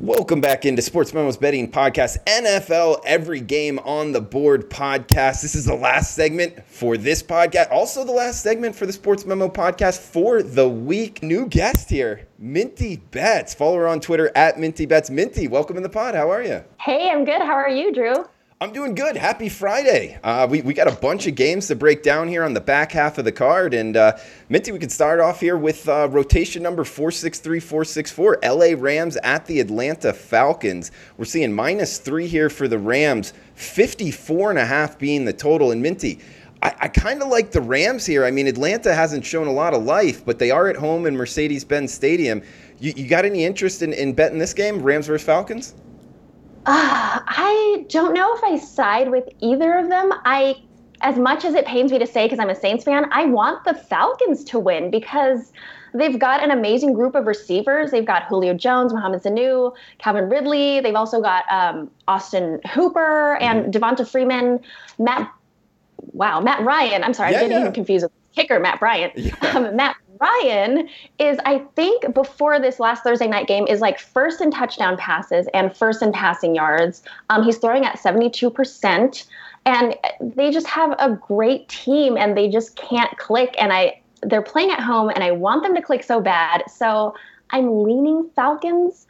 Welcome back into Sports Memos Betting Podcast, NFL Every Game on the Board podcast. This is the last segment for this podcast. Also, the last segment for the Sports Memo podcast for the week. New guest here, Minty Bets. Follow her on Twitter at Minty Bets. Minty, welcome in the pod. How are you? Hey, I'm good. How are you, Drew? I'm doing good. Happy Friday. Uh, we, we got a bunch of games to break down here on the back half of the card. And uh, Minty, we could start off here with uh, rotation number 463 464. LA Rams at the Atlanta Falcons. We're seeing minus three here for the Rams, 54 and a half being the total. And Minty, I, I kind of like the Rams here. I mean, Atlanta hasn't shown a lot of life, but they are at home in Mercedes Benz Stadium. You, you got any interest in, in betting this game, Rams versus Falcons? Uh, I don't know if I side with either of them. I, as much as it pains me to say, because I'm a Saints fan, I want the Falcons to win because they've got an amazing group of receivers. They've got Julio Jones, Mohamed Sanu, Calvin Ridley. They've also got um, Austin Hooper and mm-hmm. Devonta Freeman, Matt. Wow, Matt Ryan. I'm sorry, yeah, I'm getting yeah. confused with kicker Matt Bryant. Yeah. Um, Matt Ryan is, I think, before this last Thursday night game, is like first in touchdown passes and first in passing yards. Um, he's throwing at 72%. And they just have a great team and they just can't click. And I they're playing at home and I want them to click so bad. So I'm leaning Falcons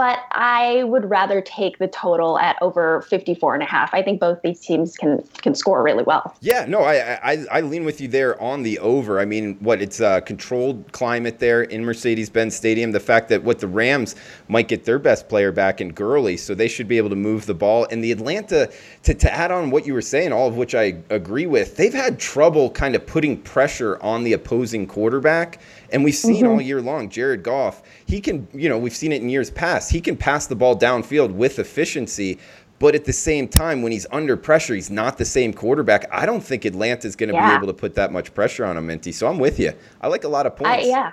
but I would rather take the total at over 54 and a half. I think both these teams can can score really well. Yeah, no, I I, I lean with you there on the over. I mean, what it's a controlled climate there in Mercedes-Benz Stadium. The fact that what the Rams might get their best player back in Gurley, so they should be able to move the ball. And the Atlanta, to, to add on what you were saying, all of which I agree with, they've had trouble kind of putting pressure on the opposing quarterback. And we've seen mm-hmm. all year long, Jared Goff, he can, you know, we've seen it in years past. He can pass the ball downfield with efficiency. But at the same time, when he's under pressure, he's not the same quarterback. I don't think Atlanta's going to yeah. be able to put that much pressure on him, Minty. So I'm with you. I like a lot of points. Uh, yeah.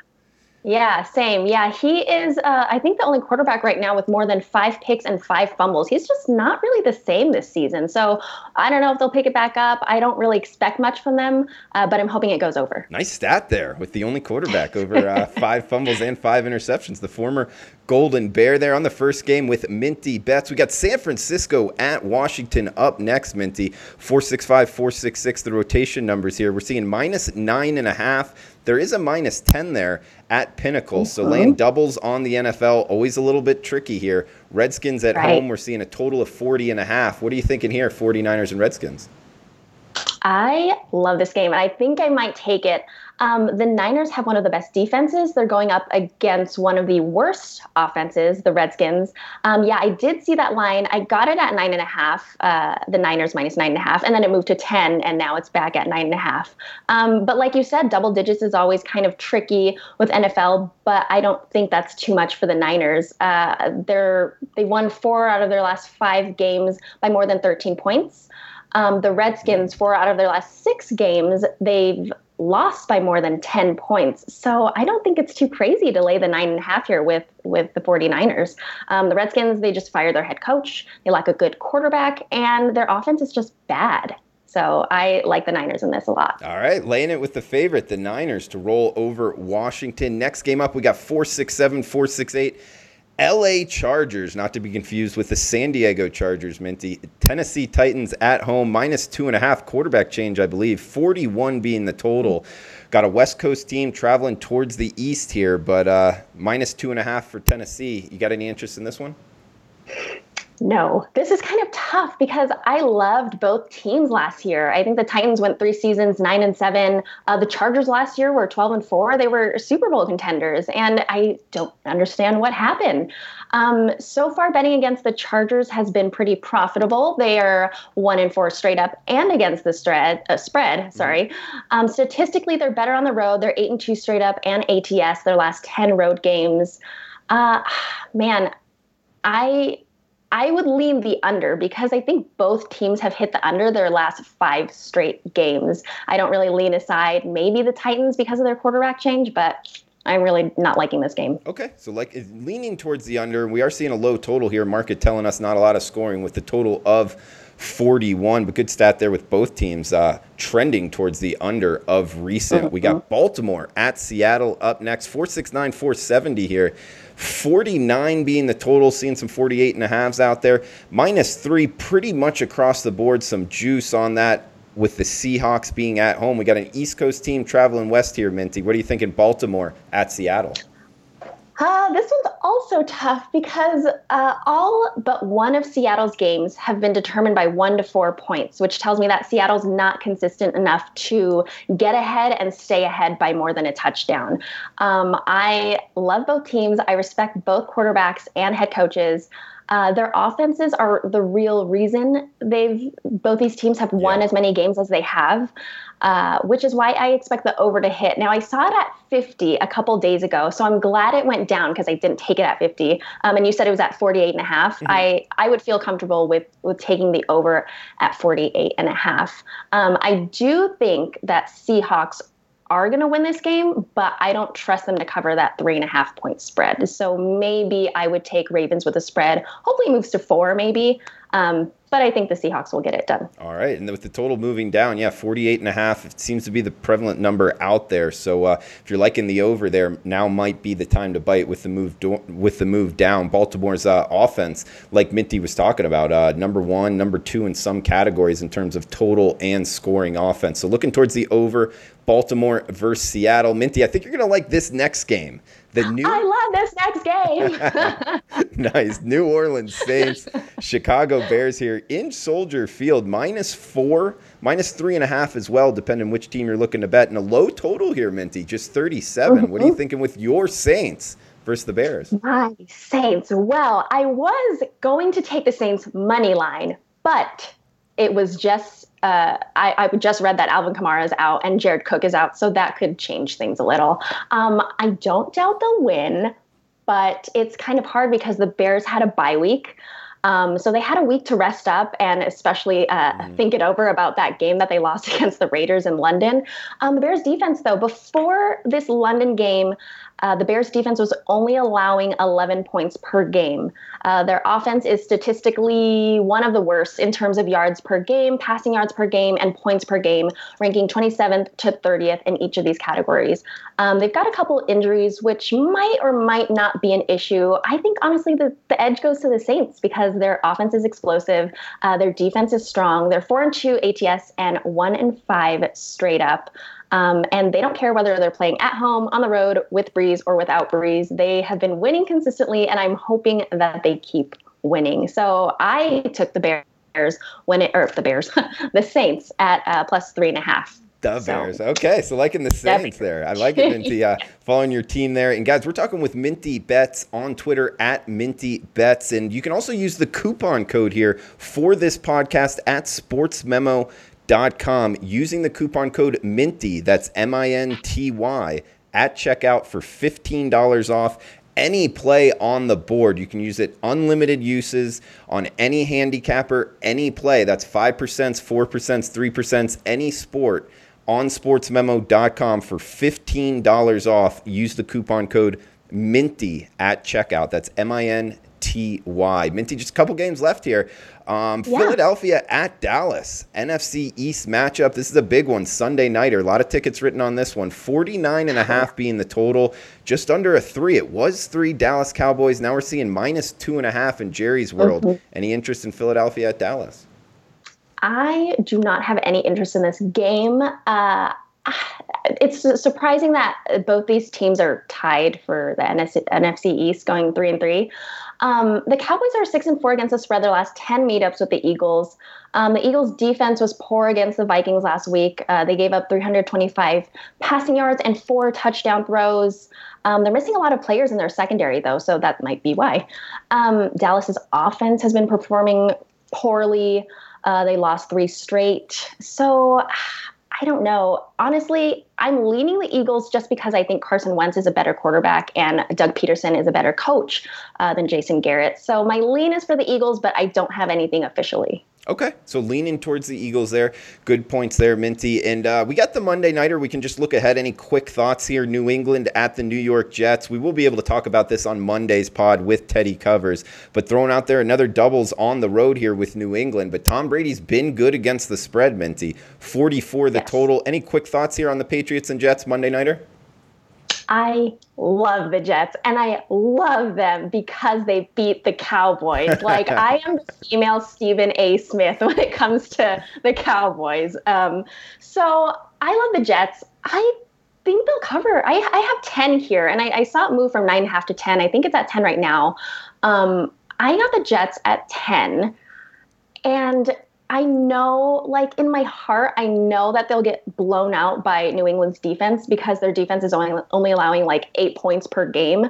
Yeah, same. Yeah, he is, uh, I think, the only quarterback right now with more than five picks and five fumbles. He's just not really the same this season. So I don't know if they'll pick it back up. I don't really expect much from them, uh, but I'm hoping it goes over. Nice stat there with the only quarterback over uh, five fumbles and five interceptions. The former Golden Bear there on the first game with Minty Bets. We got San Francisco at Washington up next, Minty. 465, 466, the rotation numbers here. We're seeing minus nine and a half. There is a minus 10 there at Pinnacle. So mm-hmm. laying doubles on the NFL, always a little bit tricky here. Redskins at right. home, we're seeing a total of 40 and a half. What are you thinking here, 49ers and Redskins? I love this game, and I think I might take it. Um, the Niners have one of the best defenses. They're going up against one of the worst offenses, the Redskins. Um, yeah, I did see that line. I got it at nine and a half, uh, the Niners minus nine and a half, and then it moved to 10, and now it's back at nine and a half. Um, but like you said, double digits is always kind of tricky with NFL, but I don't think that's too much for the Niners. Uh, they're, they won four out of their last five games by more than 13 points. Um, the Redskins, four out of their last six games, they've lost by more than 10 points. So I don't think it's too crazy to lay the nine and a half here with, with the 49ers. Um, the Redskins, they just fired their head coach. They lack a good quarterback, and their offense is just bad. So I like the Niners in this a lot. All right, laying it with the favorite, the Niners, to roll over Washington. Next game up, we got 467, 468 LA Chargers, not to be confused with the San Diego Chargers, Minty. Tennessee Titans at home, minus two and a half quarterback change, I believe. 41 being the total. Got a West Coast team traveling towards the east here, but uh, minus two and a half for Tennessee. You got any interest in this one? No, this is kind of tough because I loved both teams last year. I think the Titans went three seasons, nine and seven. Uh, the Chargers last year were 12 and four. They were Super Bowl contenders, and I don't understand what happened. Um, so far, betting against the Chargers has been pretty profitable. They are one and four straight up and against the spread. Uh, spread, sorry. Um, statistically, they're better on the road. They're eight and two straight up and ATS their last 10 road games. Uh, man, I I would lean the under because I think both teams have hit the under their last five straight games. I don't really lean aside maybe the Titans because of their quarterback change, but I'm really not liking this game. Okay, so like leaning towards the under. We are seeing a low total here. Market telling us not a lot of scoring with the total of 41, but good stat there with both teams uh, trending towards the under of recent. We got mm-hmm. Baltimore at Seattle up next, 469, 470 here. 49 being the total, seeing some 48 and a halves out there. Minus three, pretty much across the board, some juice on that with the Seahawks being at home. We got an East Coast team traveling west here, Minty. What do you think in Baltimore at Seattle? Uh, this one's also tough because uh, all but one of Seattle's games have been determined by one to four points, which tells me that Seattle's not consistent enough to get ahead and stay ahead by more than a touchdown. Um, I love both teams. I respect both quarterbacks and head coaches. Uh, their offenses are the real reason they've both these teams have won yeah. as many games as they have, uh, which is why I expect the over to hit. Now I saw it at 50 a couple days ago, so I'm glad it went down because I didn't take it at 50. Um, and you said it was at 48 and a half. Mm-hmm. I I would feel comfortable with with taking the over at 48 and a half. Um, I do think that Seahawks are going to win this game, but I don't trust them to cover that three and a half point spread. So maybe I would take Ravens with a spread. Hopefully, moves to four, maybe. Um, but I think the Seahawks will get it done. All right. And with the total moving down, yeah, 48 and a half it seems to be the prevalent number out there. So uh, if you're liking the over there, now might be the time to bite with the move do- with the move down. Baltimore's uh, offense, like Minty was talking about, uh, number one, number two in some categories in terms of total and scoring offense. So looking towards the over, Baltimore versus Seattle. Minty, I think you're going to like this next game. The new I love this next game. nice. New Orleans Saints, Chicago Bears here in Soldier Field, minus four, minus three and a half as well, depending which team you're looking to bet. And a low total here, Minty, just 37. Mm-hmm. What are you thinking with your Saints? versus the Bears. My Saints. Well, I was going to take the Saints money line, but it was just uh, I, I, just read that Alvin Kamara is out and Jared Cook is out, so that could change things a little. Um, I don't doubt they'll win, but it's kind of hard because the Bears had a bye week. Um, so they had a week to rest up and especially uh, mm. think it over about that game that they lost against the Raiders in London. Um, the Bears defense, though, before this London game, uh, the Bears defense was only allowing 11 points per game. Uh, their offense is statistically one of the worst in terms of yards per game, passing yards per game, and points per game, ranking 27th to 30th in each of these categories. Um, they've got a couple injuries, which might or might not be an issue. I think honestly the, the edge goes to the Saints because their offense is explosive, uh, their defense is strong. They're four and two ATS and one and five straight up. Um, and they don't care whether they're playing at home, on the road, with Brees, or without Brees. They have been winning consistently, and I'm hoping that they keep winning. So I took the Bears when it, or the Bears, the Saints at uh, plus three and a half. The Bears. Okay, so liking the Saints there. I like it, Minty. Uh, following your team there. And guys, we're talking with Minty Bets on Twitter at Minty Bets. And you can also use the coupon code here for this podcast at Sports Memo com using the coupon code MINTY, that's M I N T Y, at checkout for $15 off any play on the board. You can use it unlimited uses on any handicapper, any play. That's 5%, 4%, 3%, any sport on sportsmemo.com for $15 off. Use the coupon code MINTY at checkout. That's M I N T Y. Minty, just a couple games left here. Um, yeah. Philadelphia at Dallas, NFC East matchup. This is a big one, Sunday nighter. A lot of tickets written on this one. 49 and a half being the total, just under a three. It was three Dallas Cowboys. Now we're seeing minus two and a half in Jerry's world. Mm-hmm. Any interest in Philadelphia at Dallas? I do not have any interest in this game. Uh, it's surprising that both these teams are tied for the NFC East, going three and three. Um, the Cowboys are six and four against the spread their last ten meetups with the Eagles. Um, the Eagles' defense was poor against the Vikings last week. Uh, they gave up 325 passing yards and four touchdown throws. Um, they're missing a lot of players in their secondary, though, so that might be why. Um, Dallas's offense has been performing poorly. Uh, they lost three straight. So I don't know. Honestly, I'm leaning the Eagles just because I think Carson Wentz is a better quarterback and Doug Pederson is a better coach uh, than Jason Garrett. So my lean is for the Eagles, but I don't have anything officially. Okay, so leaning towards the Eagles there. Good points there, Minty. And uh, we got the Monday Nighter. We can just look ahead. Any quick thoughts here? New England at the New York Jets. We will be able to talk about this on Monday's pod with Teddy Covers. But throwing out there another doubles on the road here with New England. But Tom Brady's been good against the spread, Minty. 44 the yes. total. Any quick thoughts here on the Patriots and Jets Monday Nighter? I love the Jets and I love them because they beat the Cowboys. Like I am the female Stephen A. Smith when it comes to the Cowboys. Um, so I love the Jets. I think they'll cover. I, I have 10 here and I, I, saw it move from nine and a half to 10. I think it's at 10 right now. Um, I got the Jets at 10. And I know, like in my heart, I know that they'll get blown out by New England's defense because their defense is only only allowing like eight points per game.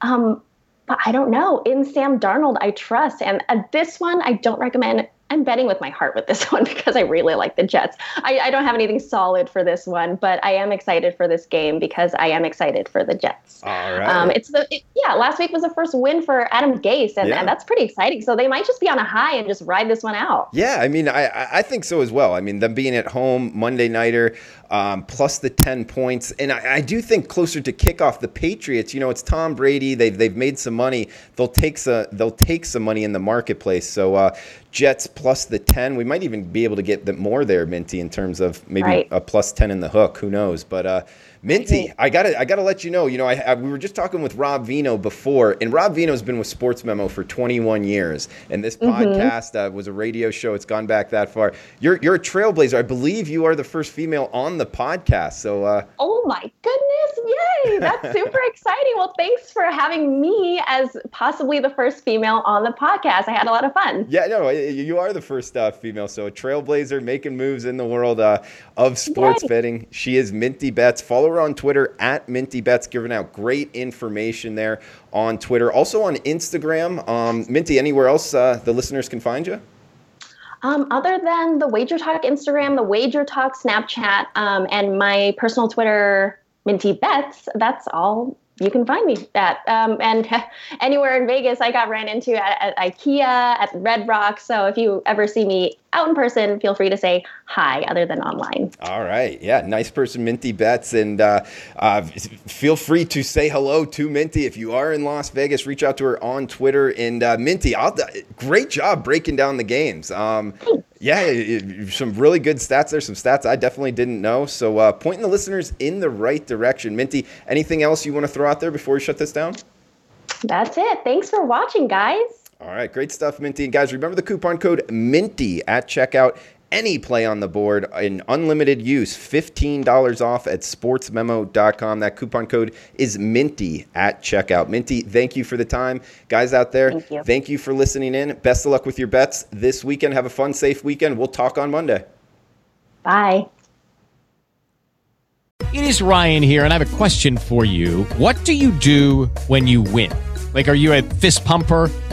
Um, but I don't know. In Sam Darnold, I trust, and at this one, I don't recommend I'm betting with my heart with this one because I really like the Jets. I, I, don't have anything solid for this one, but I am excited for this game because I am excited for the Jets. All right. Um, it's the it, yeah. Last week was the first win for Adam Gase, and, yeah. and, that's pretty exciting. So they might just be on a high and just ride this one out. Yeah, I mean, I I think so as well. I mean, them being at home Monday nighter um, plus the 10 points. And I, I, do think closer to kickoff, the Patriots, you know, it's Tom Brady. They've, they've made some money. They'll take some, they'll take some money in the marketplace. So uh, Jets plus the 10. We might even be able to get the more there, Minty, in terms of maybe right. a plus 10 in the hook. Who knows? But uh, Minty, I gotta, I gotta let you know. You know, I, I, we were just talking with Rob Veno before, and Rob Veno's been with Sports Memo for 21 years, and this mm-hmm. podcast uh, was a radio show. It's gone back that far. You're, you're a trailblazer. I believe you are the first female on the podcast. So, uh, oh my goodness, yay! That's super exciting. Well, thanks for having me as possibly the first female on the podcast. I had a lot of fun. Yeah, no, you are the first uh, female. So, a trailblazer making moves in the world uh, of sports yay. betting. She is Minty Bets. Follow on Twitter at Minty Bets, giving out great information there on Twitter. Also on Instagram. Um, Minty, anywhere else uh, the listeners can find you? Um, other than the Wager Talk Instagram, the Wager Talk Snapchat, um, and my personal Twitter, Minty Bets, that's all you can find me at. Um, and anywhere in Vegas, I got ran into at, at, IKEA, at Red Rock. So if you ever see me out in person, feel free to say hi, other than online. All right. Yeah. Nice person, Minty Bets. And uh, uh, feel free to say hello to Minty. If you are in Las Vegas, reach out to her on Twitter. And uh, Minty, I'll, great job breaking down the games. Um, yeah, some really good stats there. Some stats I definitely didn't know. So uh, pointing the listeners in the right direction. Minty, anything else you want to throw out there before we shut this down? That's it. Thanks for watching, guys. All right, great stuff, Minty. And guys, remember the coupon code MINTY at checkout any play on the board in unlimited use. $15 off at sportsmemo.com. That coupon code is Minty at checkout. Minty, thank you for the time. Guys out there, thank you, thank you for listening in. Best of luck with your bets this weekend. Have a fun, safe weekend. We'll talk on Monday. Bye. It is Ryan here, and I have a question for you. What do you do when you win? Like, are you a fist pumper?